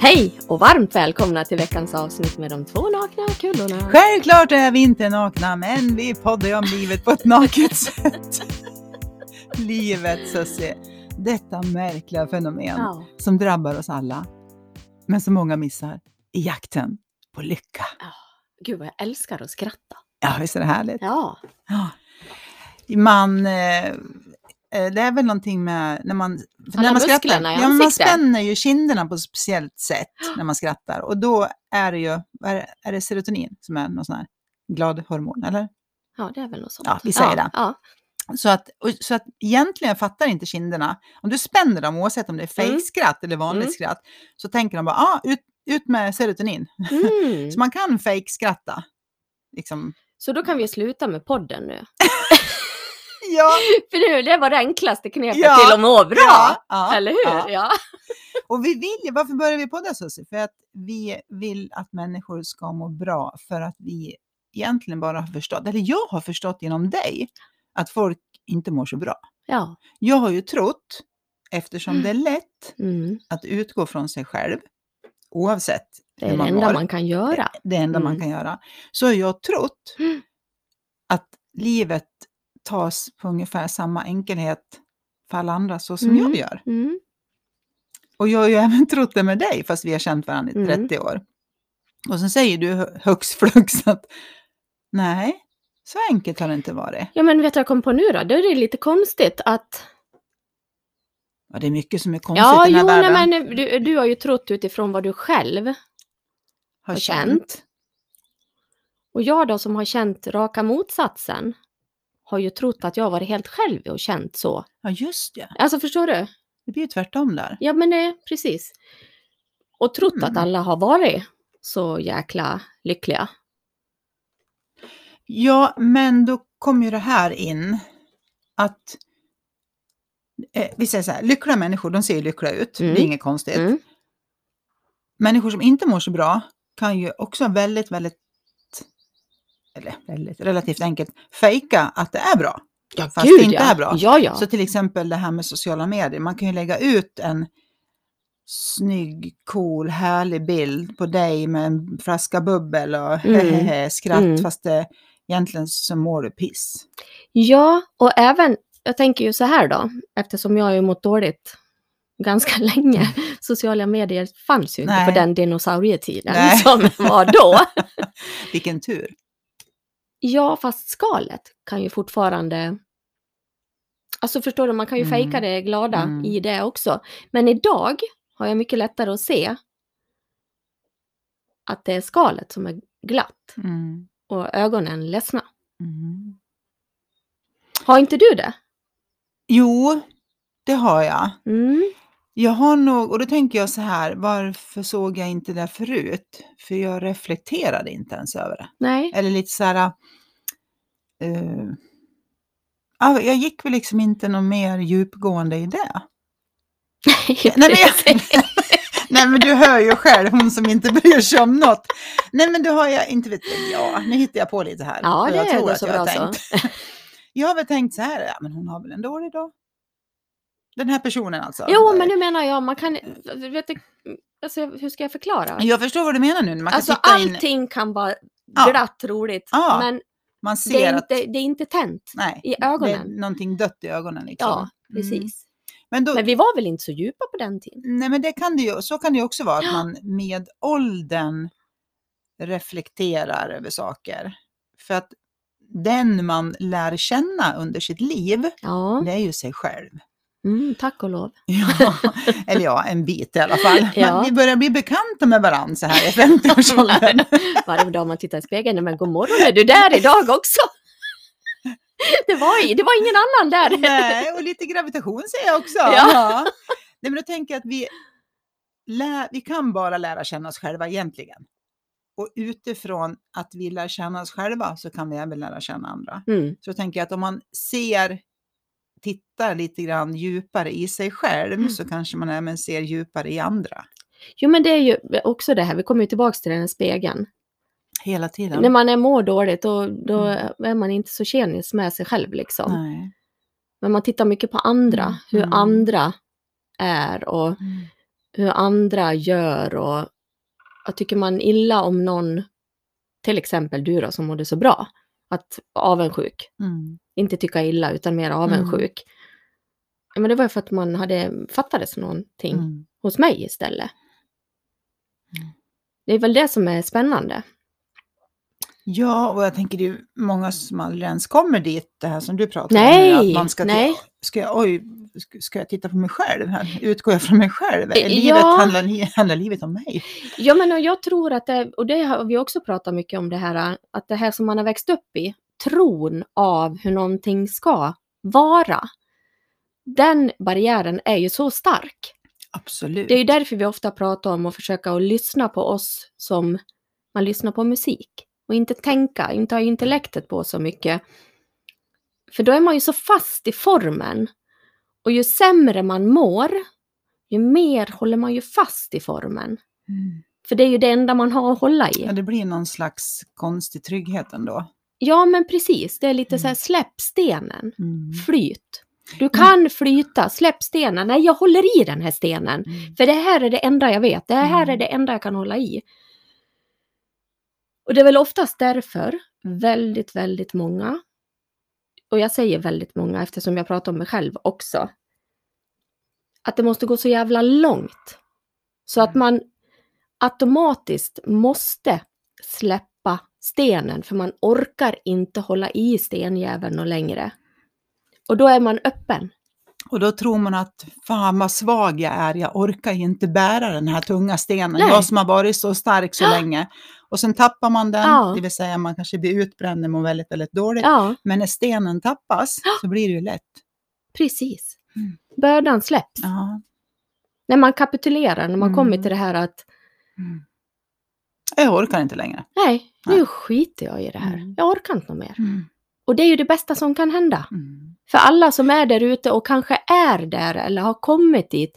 Hej och varmt välkomna till veckans avsnitt med de två nakna kullorna. Självklart är vi inte nakna, men vi poddar ju om livet på ett naket sätt. livet, Sussie. Detta märkliga fenomen Ja. som drabbar oss alla, men som många missar i jakten på lycka. Gud vad jag älskar att skratta. Ja, visst är det härligt? Ja. Ja. Man, eh, det är väl någonting med när man, när man skrattar. Ja, men man spänner ju kinderna på ett speciellt sätt när man skrattar. Och då är det ju, är det, är det serotonin som är någon sån här glad hormon, eller? ja, det är väl något sånt. Ja, vi säger ja, det. Ja. Så att, så att egentligen fattar inte kinderna, om du spänner dem oavsett om det är Mm. fejkskratt eller vanligt Mm. skratt, så tänker de bara, ah, ut, ut med serotonin. Mm. Så man kan fejkskratta. Liksom. Så då kan vi sluta med podden nu. Ja, För nu, det var det enklaste knepet Ja. till att må bra. ja, ja, Eller hur? ja. Och vi vill ju, varför börjar vi på det Susie? För att vi vill att människor ska må bra, för att vi egentligen bara har förstått, eller jag har förstått genom dig, att folk inte mår så bra. ja. Jag har ju trott, eftersom det är lätt Mm. att utgå från sig själv, oavsett Det hur är det man enda mår, man kan göra. det enda man Mm. kan göra, så har jag trott Mm. att livet tas på ungefär samma enkelhet för alla andra så som Mm. jag gör. Mm. Och jag har ju även trott det med dig, fast vi har känt varandra i Mm. 30 år. Och sen säger du hö- högst flux att nej, så enkelt har det inte varit. Ja, men vet du vad jag kom på nu då? Då är det lite konstigt att... Ja, det är mycket som är konstigt Ja, i den jo, här nej, världen. men du, du har ju trott utifrån vad du själv har har känt. Och jag då som har känt raka motsatsen har ju trott att jag har varit helt själv och känt så. Ja, just det. Alltså förstår du? Det blir ju tvärtom där. Ja men det, precis. Och trott Mm. att alla har varit så jäkla lyckliga. Ja, men då kommer ju det här in att eh, vi säger så här, lyckliga människor, de ser ju lyckliga ut. Mm. Det är inget konstigt. Mm. Människor som inte mår så bra kan ju också väldigt, väldigt, eller relativt enkelt, fejka att det är bra. Ja, Fast det inte är bra. Ja, ja. Så till exempel det här med sociala medier, man kan ju lägga ut en snygg, cool, härlig bild på dig med en flaska bubbel och Mm. skratt, Mm. fast det, egentligen så mår du piss. Ja, och även, jag tänker ju så här då, eftersom jag har ju mått dåligt ganska länge. Sociala medier fanns ju inte Nej. på den dinosaurietiden Nej. som var då. Vilken tur. Ja, fast skalet kan ju fortfarande... Alltså förstår du, man kan ju Mm. fejka det glada Mm. i det också. Men idag har jag mycket lättare att se att det är skalet som är glatt Mm. och ögonen ledsna. Mm. Har inte du det? Jo, det har jag. Mm. Jag har nog, och då tänker jag så här, varför såg jag inte det förut? För jag reflekterade inte ens över det. Nej. Eller lite så här, ja, jag gick väl liksom inte någon mer djupgående i det. Nej, men jag, nej men du hör ju själv, hon som inte bryr sig om något. Nej men du har jag, inte vet jag, nu hittar jag på lite här. Ja, det jag är tror så jag har bra så. tänkt. Jag har väl tänkt så här, ja men hon har väl en dålig dag. Den här personen alltså. Jo, men nu menar jag, man kan... Vet du, alltså, hur ska jag förklara? Jag förstår vad du menar nu. Man kan Alltså titta in, allting kan vara Ja. glatt roligt, Ja, men man det ser är, att inte, det är inte tänt nej, i det är ögonen. någonting dött i ögonen. Liksom. Ja, Mm. precis. Men, då, Men vi var väl inte så djupa på den tiden? nej, men det kan det ju, så kan det ju också vara, att Ja. man med åldern reflekterar över saker. För att den man lär känna under sitt liv, Ja, det är ju sig själv. Mm, tack och lov. Ja, eller ja, en bit i alla fall. Ja. Men vi börjar bli bekanta med varandra så här i 50-årsåldern. Varje dag man tittar i spegeln, men god morgon, är du där idag också? Det var, det var ingen annan där. Nej, och lite gravitation säger jag också. Ja. Ja. Nej, men då tänker jag att vi, lär, vi kan bara lära känna oss själva egentligen. Och utifrån att vi lär känna oss själva så kan vi även lära känna andra. Mm. Så jag tänker att om man ser, tittar lite grann djupare i sig själv Mm. så kanske man även ser djupare i andra. Jo, men det är ju också det här, vi kommer ju tillbaka till den här spegeln. Hela tiden. När man är mår dåligt, då, då Mm. är man inte så tjenis med sig själv liksom. Nej. Men man tittar mycket på andra, Mm. hur Mm. andra är och Mm. hur andra gör och jag tycker man illa om någon, till exempel du då som mådde så bra, att avundsjuk, Mm. inte tycka illa utan mer avundsjuk. Ja, men det var för att man hade fattades någonting Mm. hos mig istället. Mm. Det är väl det som är spännande. Ja, och jag tänker det är många som aldrig ens kommer dit, det här som du pratar Nej, om. Att man ska, nej. ska, oj, ska- jag titta på mig själv? Utgår jag från mig själv? Är livet, ja. handlar, handlar livet om mig? Ja, men och jag tror att det, och det har vi också pratat mycket om det här, att det här som man har växt upp i, tron av hur någonting ska vara, den barriären är ju så stark. Absolut. Det är ju därför vi ofta pratar om att försöka att lyssna på oss som man lyssnar på musik. Och inte tänka, inte ha intellektet på så mycket. För då är man ju så fast i formen. Och ju sämre man mår, ju mer håller man ju fast i formen. Mm. För det är ju det enda man har att hålla i. Ja, det blir någon slags konstig trygghet ändå. Ja, men precis. Det är lite så här, Mm. släpp stenen. Mm. Flyt. Du kan flyta, släpp stenen. Nej, jag håller i den här stenen. Mm. För det här är det enda jag vet. Det här Mm. är det enda jag kan hålla i. Och det är väl oftast därför väldigt, väldigt många, och jag säger väldigt många eftersom jag pratar om mig själv också, att det måste gå så jävla långt. Så att man automatiskt måste släppa stenen för man orkar inte hålla i stenjäveln och längre. Och då är man öppen. Och då tror man att fan vad svag jag är, jag orkar inte bära den här tunga stenen. Nej. Jag som har varit så stark så länge. Och sen tappar man den, Ja. det vill säga man kanske blir utbränd och mår väldigt, väldigt dåligt. Ja, Men när stenen tappas så blir det ju lätt. precis. Mm. Bördan släpps. Ja. När man kapitulerar, när man Mm. kommer till det här att Mm. Jag orkar inte längre. nej, nu Nej. skiter jag i det här. Mm. Jag orkar inte mer. Mm. Och det är ju det bästa som kan hända. Mm. För alla som är där ute och kanske är där eller har kommit dit,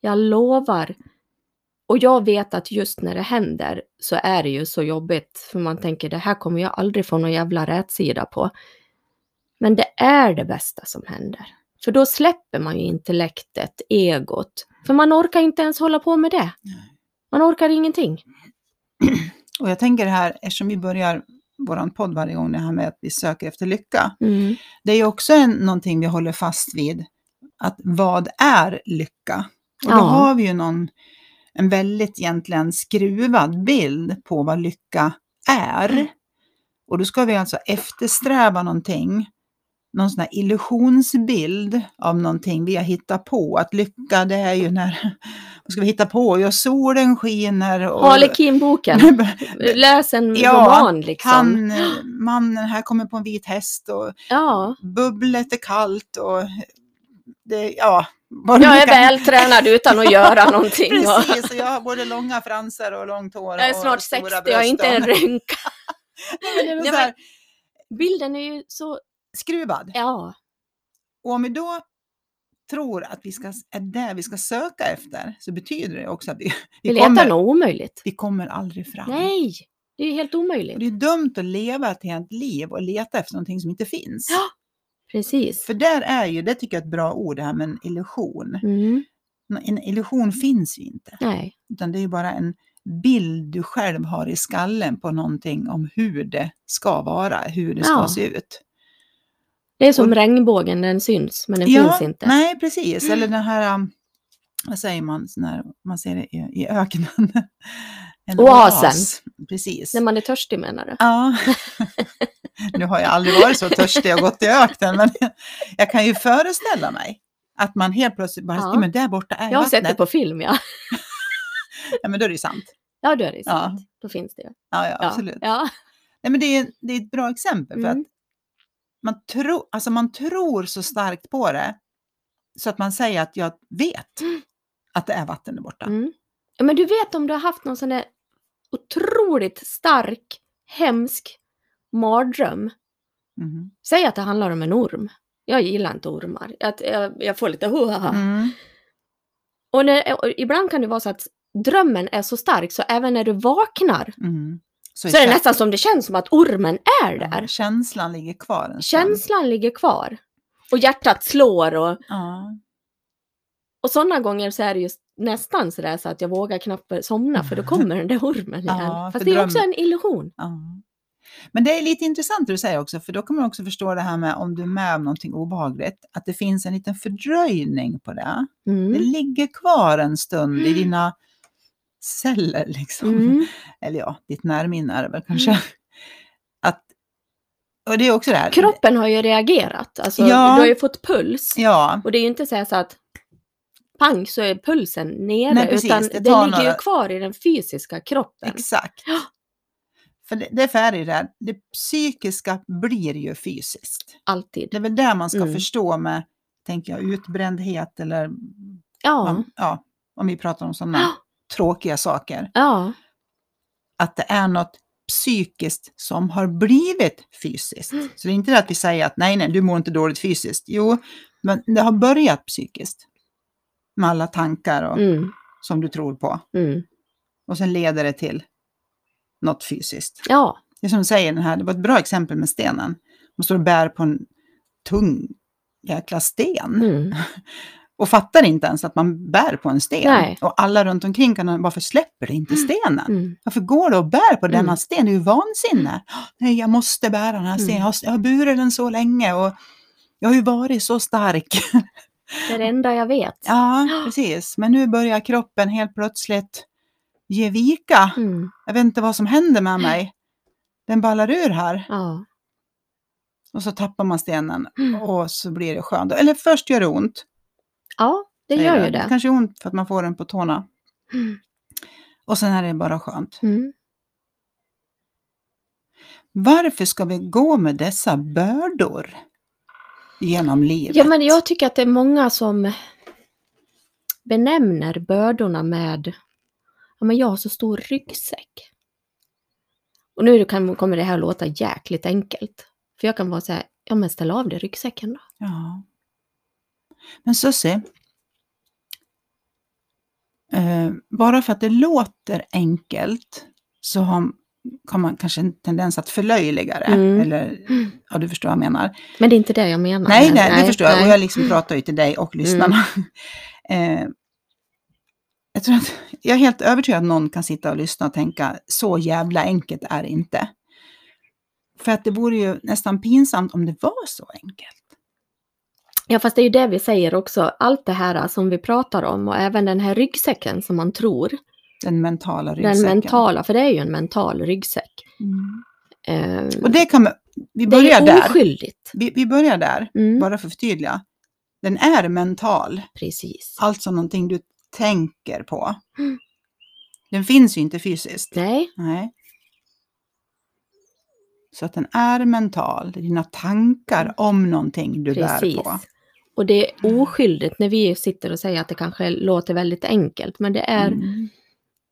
jag lovar. Och jag vet att just när det händer så är det ju så jobbigt, för man tänker det här kommer jag aldrig få någon jävla rätsida på. Men det är det bästa som händer. För då släpper man ju intellektet, egot. För man orkar inte ens hålla på med det. Man orkar ingenting. Och jag tänker här, eftersom vi börjar vår podd varje gång, det här med att vi söker efter lycka. Mm. Det är ju också en, någonting vi håller fast vid. Att vad är lycka? Och då Ja. har vi ju någon, en väldigt egentligen skruvad bild på vad lycka är. Mm. Och då ska vi alltså eftersträva någonting, någon sån här illusionsbild av någonting vi har hittat på. Att lycka det är ju när, vad ska vi hitta på? Ja, solen skiner och... Harlekinboken. Läs en Ja, roman liksom. Han, mannen här kommer på en vit häst och Ja, bubblet är kallt och det, ja. Det jag är kan- vältränad utan att göra någonting. och- Precis, och jag har både långa fransar och långt hår. Jag är och snart stora 60, jag har inte en och- rynka. Nej, är här, Bilden är ju så, skruvad. ja, Och om vi då tror att vi ska, är det vi ska söka efter så betyder det också att vi, vi vi, letar kommer, något omöjligt. vi kommer aldrig fram. Nej, det är helt Och omöjligt. det är dumt att leva ett helt liv och leta efter någonting som inte finns. Ja. Precis. För där är ju, det tycker jag är ett bra ord, det här med en illusion. Mm, En illusion finns ju inte. nej, Utan det är ju bara en bild du själv har i skallen på någonting om hur det ska vara, hur det ska Ja. se ut. det är som Och- regnbågen, den syns men den ja, finns inte. Nej, precis. Eller den här, um, vad säger man, sån här, man ser det i, i öknen. En Oasen. oas. Precis. När man är törstig menar du? Ja. nu har jag aldrig varit så törstig och gått i öknen, men jag kan ju föreställa mig att man helt plötsligt bara, Ja. ja. men där borta är Jag har sett det vattnet. på film ja. Ja, men då är det ju sant. Ja, då är det Ja. sant. Då finns det ju. Ja, ja, Ja. absolut. Ja. Nej, men det, är, det är ett bra exempel för Mm. att man, tro, alltså man tror så starkt på det så att man säger att jag vet att det är vatten där borta. Mm. Ja, Men du vet om du har haft någon sån där otroligt stark, hemsk mardröm. Mhm. Säg att det handlar om en orm. Jag gillar inte ormar. Att jag, jag får lite huhaha. Mm. Och, när, och ibland kan det vara så att drömmen är så stark så även när du vaknar Mm. Så, så är det nästan som det känns som att ormen är ja, där. känslan ligger kvar. Känslan ligger kvar. Och hjärtat slår och, Ja. och sådana gånger så är det just nästan sådär så att jag vågar knappt somna för då kommer den där ormen igen. Ja, Fast för det är också dröm- en illusion. Ja. Men det är lite intressant det du säger också, för då kan man också förstå det här med om du är med om någonting obehagligt, att det finns en liten fördröjning på det. Det Mm. ligger kvar en stund i dina celler, liksom. Mm. Eller ja, ditt närminne är det väl kanske. Att, och det är också det här. Kroppen har ju reagerat. Alltså, Ja. Du har ju fått puls. Ja, Och det är ju inte så, här så att pang så är pulsen nere. Nej, precis. utan Det det, ligger några- ju kvar i den fysiska kroppen. exakt. För det, det är där. Det psykiska blir ju fysiskt. Alltid. Det är väl där man ska Mm. förstå med, tänker jag, utbrändhet eller Ja. ja, om vi pratar om sådana tråkiga saker. Ja. Att det är något psykiskt som har blivit fysiskt. Mm. Så det är inte det att vi säger att nej, nej, du mår inte dåligt fysiskt. Jo, men det har börjat psykiskt. Med alla tankar och, Mm. som du tror på. Mm. Och sen leder det till något fysiskt. Ja. Det är som du säger, den här, det var ett bra exempel med stenen. Man står och bär på en tung jäkla sten. Mm. Och fattar inte ens att man bär på en sten. Nej. Och alla runt omkring kan varför släpper det inte stenen? Mm. Varför går det och bär på denna Mm. sten? Det är ju vansinne. Nej, jag måste bära den här stenen. Mm. Jag har, jag har burit den så länge och jag har ju varit så stark. Det är det enda jag vet. ja, precis. Men nu börjar kroppen helt plötsligt ge vika. Mm. Jag vet inte vad som händer med mig. Den ballar ur här. Ja. Och så tappar man stenen Mm. och så blir det skönt. Eller först gör det ont. ja, det gör ju det. kanske ont för att man får den på tårna. Mm. Och sen är det bara skönt. Mm. Varför ska vi gå med dessa bördor genom livet? Ja, men jag tycker att det är många som benämner bördorna med men jag har så stor ryggsäck. Och nu kan, kommer det här låta jäkligt enkelt. För jag kan vara så här, ja men ställ av dig ryggsäcken då. Ja. Men Susie, eh, bara för att det låter enkelt så har, har man kanske en tendens att förlöjliga det. Mm. Eller, ja du förstår vad jag menar. Men det är inte det jag menar. Nej, här. nej, det förstår jag. nej. Och jag liksom pratar ju till dig och lyssnarna. eh, jag, tror att, jag är helt övertygad att någon kan sitta och lyssna och tänka, så jävla enkelt är det inte. För att det vore ju nästan pinsamt om det var så enkelt. Ja, fast det är ju det vi säger också. Allt det här som vi pratar om och även den här ryggsäcken som man tror. Den mentala ryggsäcken. Den mentala, för det är ju en mental ryggsäck. Mm. Eh, Och det kan man, vi det börjar är där. oskyldigt. Vi, vi börjar där, Mm, bara för att förtydliga. Den är mental, precis. alltså någonting du tänker på. Mm. Den finns ju inte fysiskt. Nej, Nej. Så att den är mental, dina tankar om någonting du Mm. precis. bär på. Och det är oskyldigt när vi sitter och säger att det kanske låter väldigt enkelt. Men det är, Mm.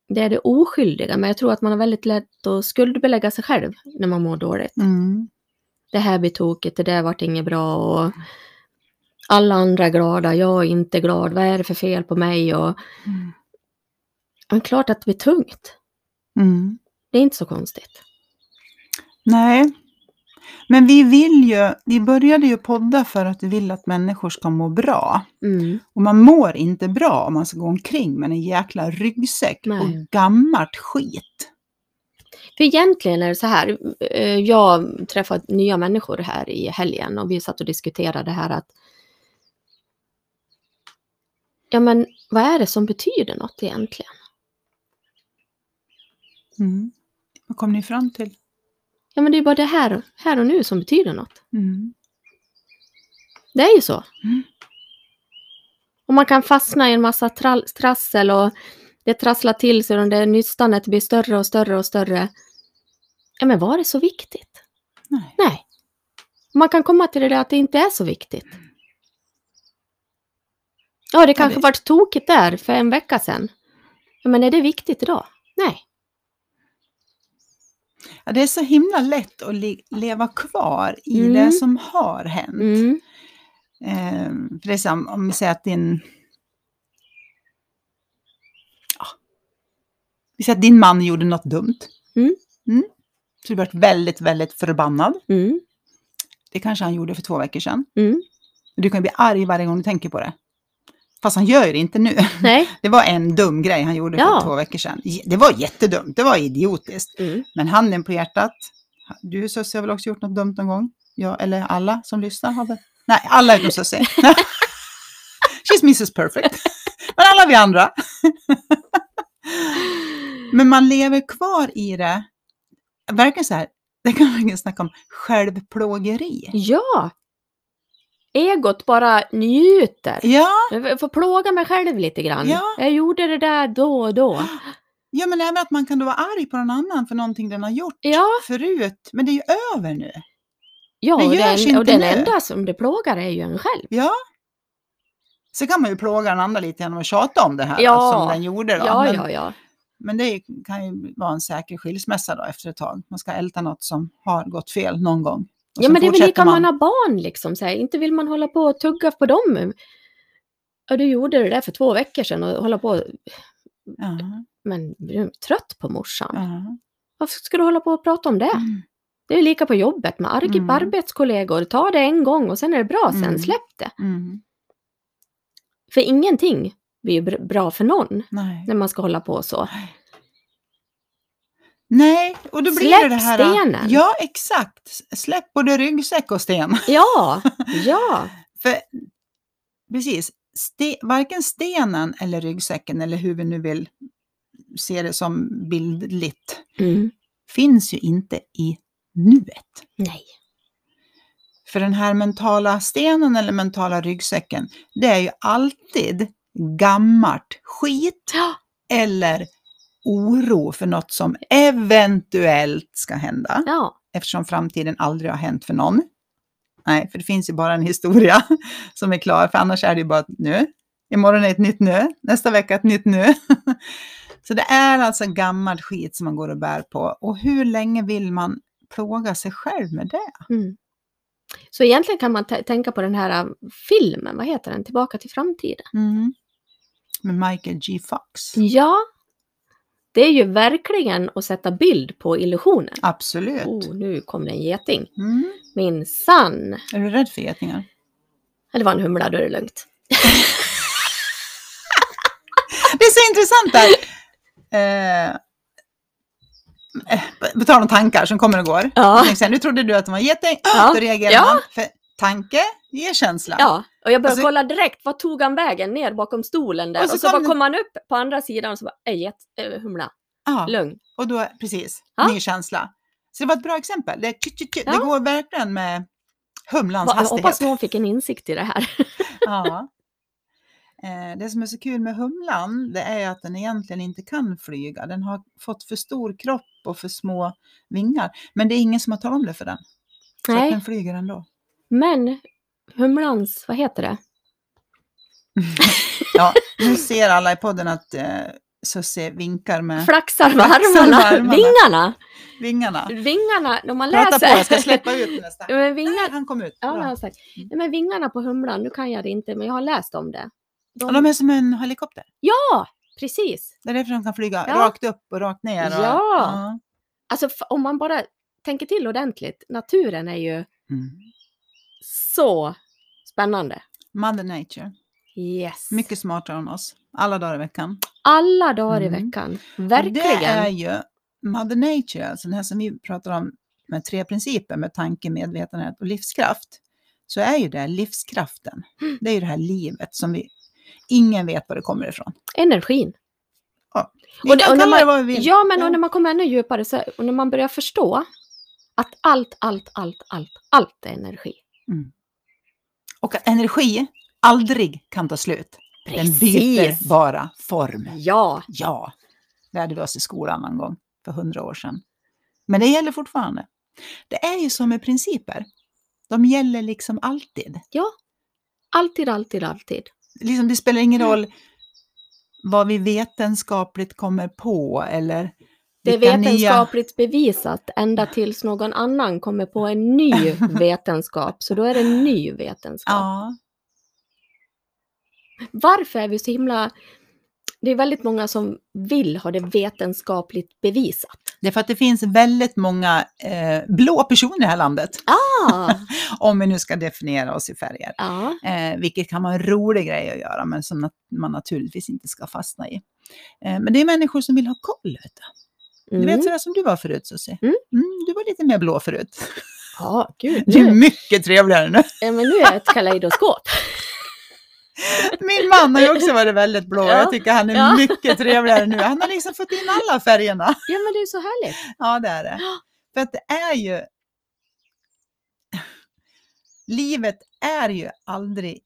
det är det oskyldiga. Men jag tror att man har väldigt lätt att skuldbelägga sig själv när man mår dåligt. Mm. Det här blir tokigt, det där vart inget bra och alla andra är glada, jag är inte glad, vad är det för fel på mig? Och, Mm. men klart att det blir tungt. Mm. Det är inte så konstigt. Nej, men vi vill ju, vi började ju podda för att vi vill att människor ska må bra. Mm. Och man mår inte bra om man ska gå omkring med en jäkla ryggsäck Nej. och gammalt skit. För egentligen är det så här, eh, jag träffade nya människor här i helgen och vi satt och diskuterade det här att Ja men vad är det som betyder något egentligen? Mm. Vad kom ni fram till? Ja men det är bara det här, här och nu som betyder något. Mm. Det är ju så. Mm. Och man kan fastna i en massa trall, trassel och det trasslar till sig och det nystanet blir större och större och större. Ja men var det så viktigt? Nej. Nej. Man kan komma till det där att det inte är så viktigt. Ja, det kanske varit tokigt där för en vecka sedan. Men är det viktigt idag? Nej. Ja, det är så himla lätt att le- leva kvar i Mm. det som har hänt. Mm. Eh, för det är som om vi säger att din... Ja. Vi säger att din man gjorde något dumt. Mm. Mm. Så du varit väldigt, väldigt förbannad. Mm. Det kanske han gjorde för två veckor sedan. Mm. Du kan bli arg varje gång du tänker på det. Fast han gör ju det inte nu. Nej. Det var en dum grej han gjorde Ja. för två veckor sedan. Det var jättedumt, det var idiotiskt. Mm. Men handen på hjärtat, du Susie har väl också gjort något dumt någon gång? Ja, eller alla som lyssnar har väl? Nej, alla utom Susie. She's Mrs Perfect. Men alla vi andra. Men man lever kvar i det. Verkligen så här, det kan man verkligen snacka om självplågeri. Ja! Egot bara njuter. Ja, Jag får plåga mig själv lite grann. Ja. Jag gjorde det där då och då. ja, men även att man kan då vara arg på någon annan för någonting den har gjort Ja, förut. Men det är ju över nu. ja Det och, den, och den nu. enda som det plågar är ju en själv. Ja. Så kan man ju plåga den andra lite genom att tjata om det här Ja. som den gjorde. Då. Ja, men, ja, ja. men det kan ju vara en säker skilsmässa då efter ett tag. Man ska älta något som har gått fel någon gång. Och Ja, men det är väl lika man har barn liksom. Så här. Inte vill man hålla på och tugga på dem. Ja, du gjorde det där för två veckor sedan och hålla på. Ja, Men du är trött på morsan. ja. Varför ska du hålla på och prata om det? Mm. Det är lika på jobbet med arg- Mm. arbetskollegor. Ta det en gång och sen är det bra. Sen Mm. släpp det. Mm. För ingenting blir bra för någon Nej. när man ska hålla på så. Nej, och då blir Släpp det det här... stenen. Ja, exakt. Släpp både ryggsäck och sten. Ja, ja. För precis, ste, varken stenen eller ryggsäcken eller hur vi nu vill se det som bildligt Mm. finns ju inte i nuet. Nej. För den här mentala stenen eller mentala ryggsäcken, det är ju alltid gammalt skit Ja. eller oro för något som eventuellt ska hända, Ja. eftersom framtiden aldrig har hänt för någon. Nej, för det finns ju bara en historia som är klar, för annars är det ju bara nu. Imorgon är ett nytt nu, nästa vecka ett nytt nu. Så det är alltså gammalt skit som man går och bär på. Och hur länge vill man plåga sig själv med det? Mm. Så egentligen kan man tänka på den här äh, filmen, vad heter den, Tillbaka till framtiden. Mm. Med Michael G. Fox. Ja, det är ju verkligen att sätta bild på illusionen. Absolut. Oh, nu kom det en geting. Mm. Min sann. Är du rädd för getingar? Det var en humla, då är det lugnt. Det är så intressant där. Eh, eh, på tal om tankar som kommer och går. Ja. Tänkte Nu trodde du att det var en geting. Ja. Då reagerar Ja. man. För tanke ger känsla. Ja, och jag började Alltså- kolla direkt, vad tog han vägen ner bakom stolen där? Och Och så så, kom bara det- kom han upp på andra sidan och så bara, get, äh, humla, Ja. lugn. Och då, precis, Ja. ny känsla. Så det var ett bra exempel. Det, tju, tju, det Ja. går verkligen med humlans Va, jag hastighet. hoppas någon fick en insikt i det här. Ja. Eh, Det som är så kul med humlan, det är att den egentligen inte kan flyga. Den har fått för stor kropp och för små vingar. Men det är ingen som har talat om det för den. Så Nej, den flyger ändå. men humlans, vad heter det? Ja, nu ser alla i podden att eh, Susie vinkar med Flaxar med armarna, vingarna. vingarna. Vingarna, när man Prata läser. på, jag ska släppa ut nästa. men Nej, vingar, han kom ut. ja, jag sagt. Nej, men vingarna på humlan, nu kan jag det inte, men jag har läst om det. De, Och de är som en helikopter. Ja, precis. Det är därför de kan flyga Ja. rakt upp och rakt ner. Och, Ja. Alltså f- om man bara tänker till ordentligt, naturen är ju Mm. Så spännande. Mother Nature. Yes. Mycket smartare än oss. Alla dagar i veckan. Alla dagar Mm. i veckan. Och Verkligen. Det är ju Mother Nature, alltså den här som vi pratar om med tre principer med tanke, medvetenhet och livskraft. Så är ju det livskraften. Mm. Det är ju det här livet som vi, ingen vet var det kommer ifrån. Energin. Vi Och det- kan och kalla man- det vad vi vill. Ja, men Ja. när man kommer ännu djupare så, och när man börjar förstå att allt, allt, allt, allt, allt är energi. Och att energi aldrig kan ta slut. Den byter bara form. Ja, Ja, lärde vi oss i skolan någon gång för hundra år sedan. Men det gäller fortfarande. Det är ju som med principer. De gäller liksom alltid. ja. Alltid, alltid, alltid. Liksom, det spelar ingen roll vad vi vetenskapligt kommer på eller Det är vilka nya- vetenskapligt bevisat ända tills någon annan kommer på en ny vetenskap. Så då är det en ny vetenskap. Ja, Varför är vi så himla det är väldigt många som vill ha det vetenskapligt bevisat. Det är för att det finns väldigt många eh, blå personer i det här landet. Ah, Om vi nu ska definiera oss i färger. ja, Eh, vilket kan vara en rolig grej att göra, men som man naturligtvis inte ska fastna i. Eh, men det är människor som vill ha koll. Vet du. Du mm. vet sådär som du var förut, Susie. Mm. Mm, du var lite mer blå förut. ja gud. Du är mycket trevligare nu. ja, men nu är jag ett kaleidoskop. Min man har ju också varit väldigt blå. Ja. Jag tycker han är Ja. mycket trevligare nu. Han har liksom fått in alla färgerna. Ja, men det är så härligt. Ja, det är det. För att det är ju... Livet är ju aldrig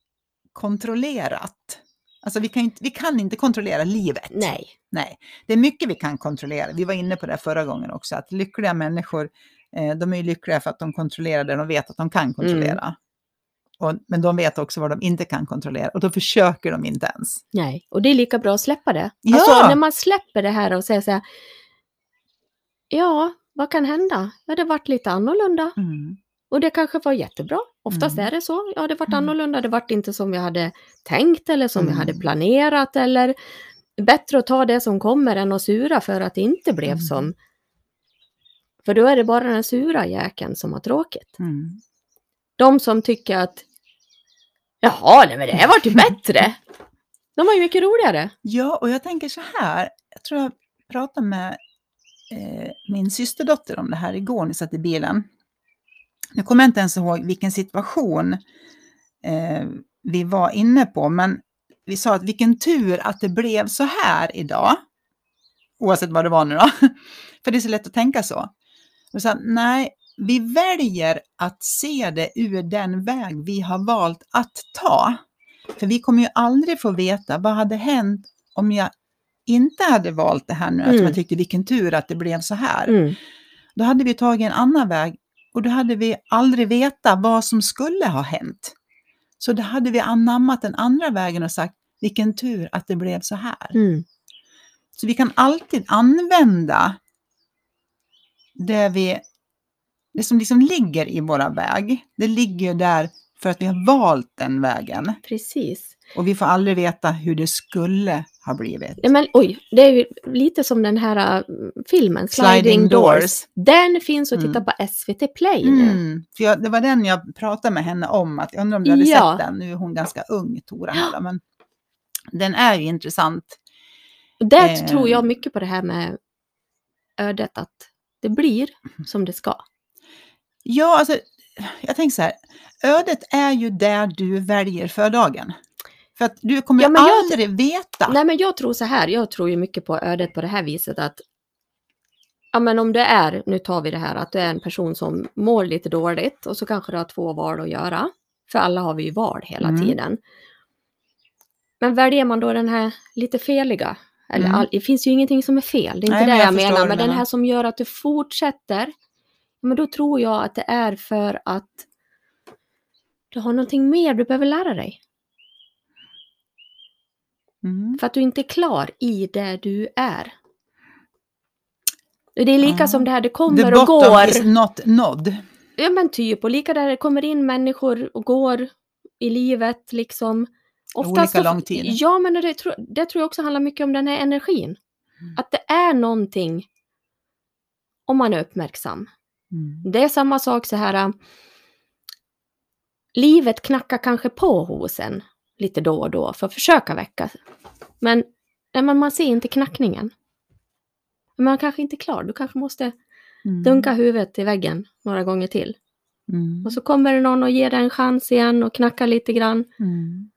kontrollerat. Alltså vi kan, inte, vi kan inte kontrollera livet. Nej. Nej, det är mycket vi kan kontrollera. Vi var inne på det förra gången också, att lyckliga människor, eh, de är lyckliga för att de kontrollerar det de vet att de kan kontrollera. Och, men de vet också vad de inte kan kontrollera och då försöker de inte ens. Nej, och det är lika bra att släppa det. Ja. Alltså när man släpper det här och säger så här, ja, vad kan hända? Ja, det varit lite annorlunda Mm. Och det kanske var jättebra. Oftast Mm. är det så. Ja, det vart Mm. annorlunda, det vart inte som vi hade tänkt eller som vi Mm. hade planerat eller bättre att ta det som kommer än att sura för att det inte blev Mm. som. För då är det bara den sura jäkeln som har tråkigt. Mm. De som tycker att Jaha, nej men det här vart ju bättre. De var ju mycket roligare. Ja, och jag tänker så här, jag tror jag pratade med eh, min systerdotter om det här igår när vi satt i bilen. Nu kommer jag inte ens ihåg vilken situation eh, vi var inne på, men vi sa att vilken tur att det blev så här idag. Oavsett vad det var nu då. För det är så lätt att tänka så. Och så, nej, vi väljer att se det ur den väg vi har valt att ta. För vi kommer ju aldrig få veta vad hade hänt om jag inte hade valt det här nu, eftersom Mm. jag tyckte vilken tur att det blev så här. Mm. Då hade vi tagit en annan väg och då hade vi aldrig veta vad som skulle ha hänt. Så då hade vi anammat den andra vägen och sagt vilken tur att det blev så här. Mm. Så vi kan alltid använda det, vi, det som liksom ligger i våra väg. Det ligger där för att vi har valt den vägen. Precis. Och vi får aldrig veta hur det skulle ha blivit. Ja, men, oj, det är ju lite som den här äh, filmen, Sliding, Sliding Doors. Doors. Den finns att Mm. titta på SVT Play nu. Mm, för jag, det var den jag pratade med henne om, att jag undrar om du hade Ja. sett den. Nu är hon ganska ung, Tora, då, men den är ju intressant. Där Eh. tror jag mycket på det här med ödet, att det blir som det ska. Ja, alltså, jag tänker så här, ödet är ju där du väljer för dagen. För att du kommer Ja, men jag- aldrig veta. Nej, men jag tror så här, jag tror ju mycket på ödet på det här viset att Ja, men om det är, nu tar vi det här, att du är en person som mår lite dåligt och så kanske du har två val att göra. För alla har vi ju val hela Mm. tiden. Men väljer man då den här lite feliga, eller Mm. all, det finns ju ingenting som är fel, det är inte Nej, det men jag, jag menar, men du den menar. här som gör att du fortsätter, men då tror jag att det är för att du har någonting mer du behöver lära dig. Mm. För att du inte är klar i det du är. Och Det är lika Ja. som det här, det The kommer och bottom går. is not nod. Ja men typ, och lika där det kommer in människor och går i livet liksom. Olika så- lång tid. Ja men det, tror- det tror jag också handlar mycket om den här energin. Mm. Att det är någonting om man är uppmärksam. Mm. Det är samma sak så här. äh, Livet knackar kanske på hos en lite då och då för att försöka väcka. Men, men man ser inte knackningen. Men man kanske inte är klar. Du kanske måste Mm. dunka huvudet i väggen några gånger till. Mm. Och så kommer det någon och ger dig en chans igen och knackar lite grann. Mm.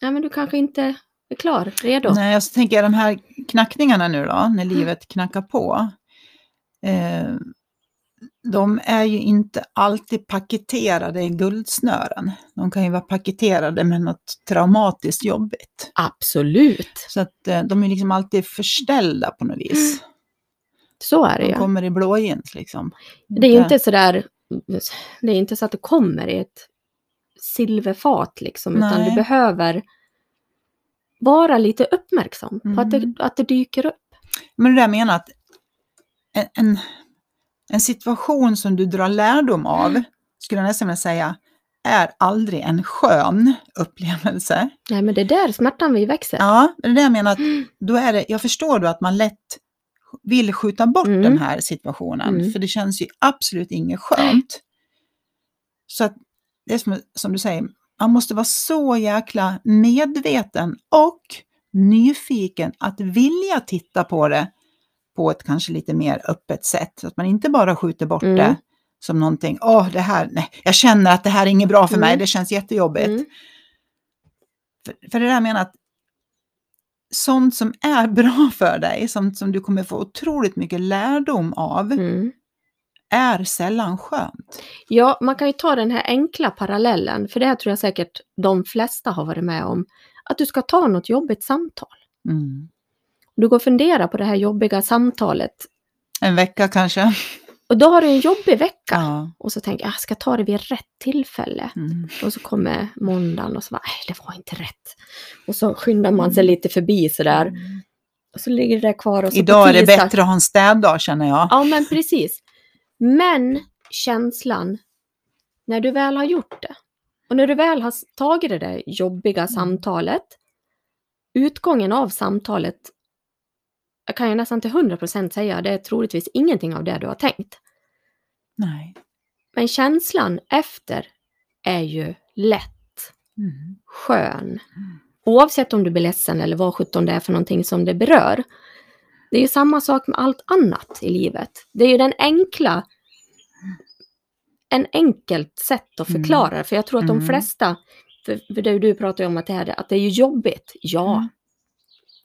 Ja, men du kanske inte är klar, redo. Nej, så tänker jag de här knackningarna nu då, när livet knackar på. Eh, de är ju inte alltid paketerade i guldsnören. De kan ju vara paketerade med något traumatiskt jobbigt. Absolut, Så att eh, de är liksom alltid förställda på något vis. så är det De ju. kommer i blåjeans liksom. Det är ju inte sådär, det är inte så att det kommer i ett silverfat liksom, utan Nej. du behöver vara lite uppmärksam på att, det, Mm. att det dyker upp. Men det där menar att en, en, en situation som du drar lärdom av, skulle jag nästan vilja säga, är aldrig en skön upplevelse. Nej, men det är där smärtan vi växer. Ja, det är det jag menar. Att då är det, jag förstår då att man lätt vill skjuta bort Mm. den här situationen, Mm. för det känns ju absolut inget skönt. Så att det är som, som du säger, man måste vara så jäkla medveten och nyfiken att vilja titta på det på ett kanske lite mer öppet sätt. Så att man inte bara skjuter bort Mm. det som någonting, åh det här, nej, jag känner att det här är inget bra för mig, Mm. det känns jättejobbigt. Mm. För, för det där menar att sånt som är bra för dig, sånt som du kommer få otroligt mycket lärdom av, Mm. är sällan skönt. Ja, man kan ju ta den här enkla parallellen, för det här tror jag säkert de flesta har varit med om. Att du ska ta något jobbigt samtal. Mm. Du går och funderar på det här jobbiga samtalet. En vecka kanske. Och då har du en jobbig vecka. Ja. Och så tänker jag, jag ska ta det vid rätt tillfälle. Mm. Och så kommer måndagen och så bara, nej det var inte rätt. Och så skyndar man sig lite förbi sådär. Och så ligger det där kvar. Och så Idag är det bättre att ha en städdag känner jag. Ja, men precis. Men känslan, när du väl har gjort det och när du väl har tagit det där jobbiga samtalet, utgången av samtalet, kan ju nästan till 100% säga, det är troligtvis ingenting av det du har tänkt. Nej. Men känslan efter är ju lätt, Mm. skön. Oavsett om du blir ledsen eller vad sjutton det är för någonting som det berör. Det är ju samma sak med allt annat i livet. Det är ju den enkla, en enkelt sätt att Mm. förklara det. För jag tror att de Mm. flesta, för, för det du pratar om att det, här, att det är ju jobbigt. Ja. Mm.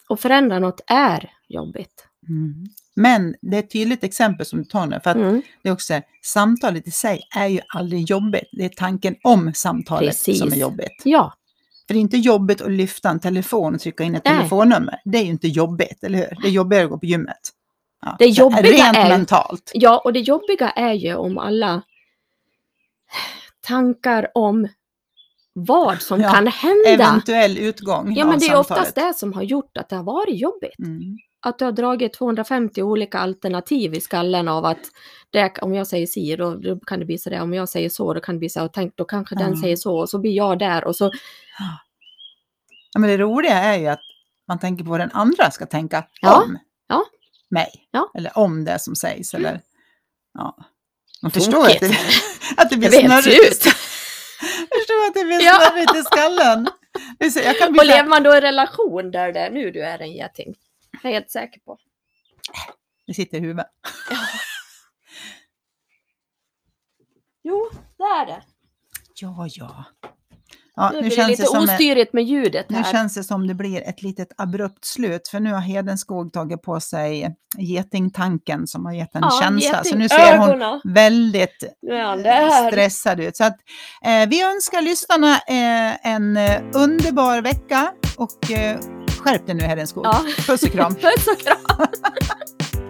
Och förändra något är jobbigt. Mm. Men det är ett tydligt exempel som du tar nu, för att Mm. det är också, samtalet i sig är ju aldrig jobbigt. Det är tanken om samtalet Precis. som är jobbigt. Ja, För det är inte jobbigt att lyfta en telefon och trycka in ett Nej. telefonnummer. Det är ju inte jobbigt, eller hur? Det är jobbigare att gå på gymmet. Ja. Det jobbiga Rent är- mentalt. Ja, och det jobbiga är ju om alla tankar om vad som Ja, kan hända. Eventuell utgång Ja, men det är samtalet. oftast det som har gjort att det har varit jobbigt. Mm. Att du har dragit 250 olika alternativ i skallen av att det, om jag säger si, då, då kan det bli så där. Om jag säger så, då kan det bli så. Och tänk, då kanske den Ja. säger så. Och så blir jag där. Och så, Ja, men det roliga är ju att man tänker på vad den andra ska tänka Ja, om ja. mig. Ja. Eller om det som sägs. Eller, ja. Man Tokigt. förstår att det, att det blir snurrigt. Förstår att det blir Ja. snurrigt i skallen. Jag kan bli Och lever man då i relation där det är nu du är en geting? Det är jag helt säker på. Det sitter i huvudet. Jo, det är det. Ja, ja. Ja Nu nu blir det känns lite det ostyrigt med ljudet Nu här. känns det som det blir ett litet abrupt slut, för nu har Hedenskog tagit på sig getingtanken som har gett en Ja, känsla. Så nu ser hon väldigt Nu stressad ut. Så att, eh, vi önskar lyssnarna eh, en eh, underbar vecka och eh, skärp dig nu Hedenskog. Ja. Puss och kram. Puss och kram.